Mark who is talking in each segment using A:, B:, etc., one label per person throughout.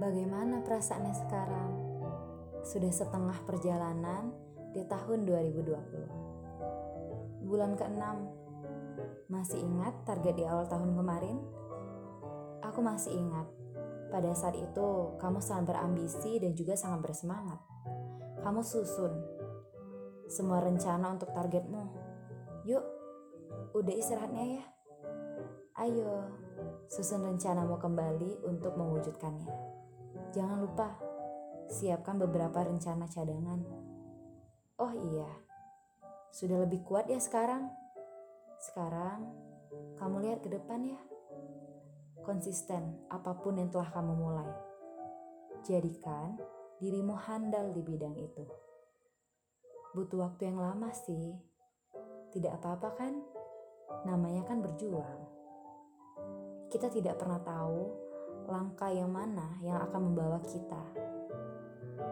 A: Bagaimana perasaannya sekarang? Sudah setengah perjalanan di tahun 2020. Bulan ke-6. Masih ingat target di awal tahun kemarin? Aku masih ingat. Pada saat itu, kamu sangat berambisi dan juga sangat bersemangat. Kamu susun semua rencana untuk targetmu. Yuk, udah istirahatnya ya. Ayo, susun rencanamu kembali untuk mewujudkannya. Jangan lupa, siapkan beberapa rencana cadangan. Oh iya, sudah lebih kuat ya sekarang? Sekarang, kamu lihat ke depan ya. Konsisten apa pun yang telah kamu mulai. Jadikan dirimu handal di bidang itu. Butuh waktu yang lama sih. Tidak apa-apa kan? Namanya kan berjuang. Kita tidak pernah tahu langkah yang mana yang akan membawa kita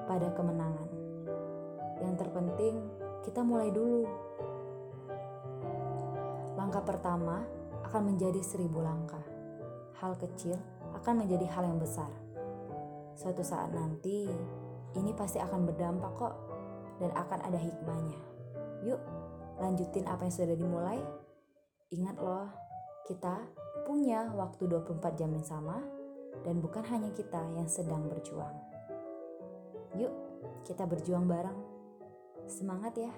A: pada kemenangan. Yang terpenting, kita mulai dulu. Langkah pertama akan menjadi seribu langkah. Hal kecil akan menjadi hal yang besar. Suatu saat nanti, ini pasti akan berdampak kok dan akan ada hikmahnya. Yuk, lanjutin apa yang sudah dimulai. Ingat loh, kita punya waktu 24 jam yang sama dan bukan hanya kita yang sedang berjuang. Yuk, kita berjuang bareng. Semangat ya!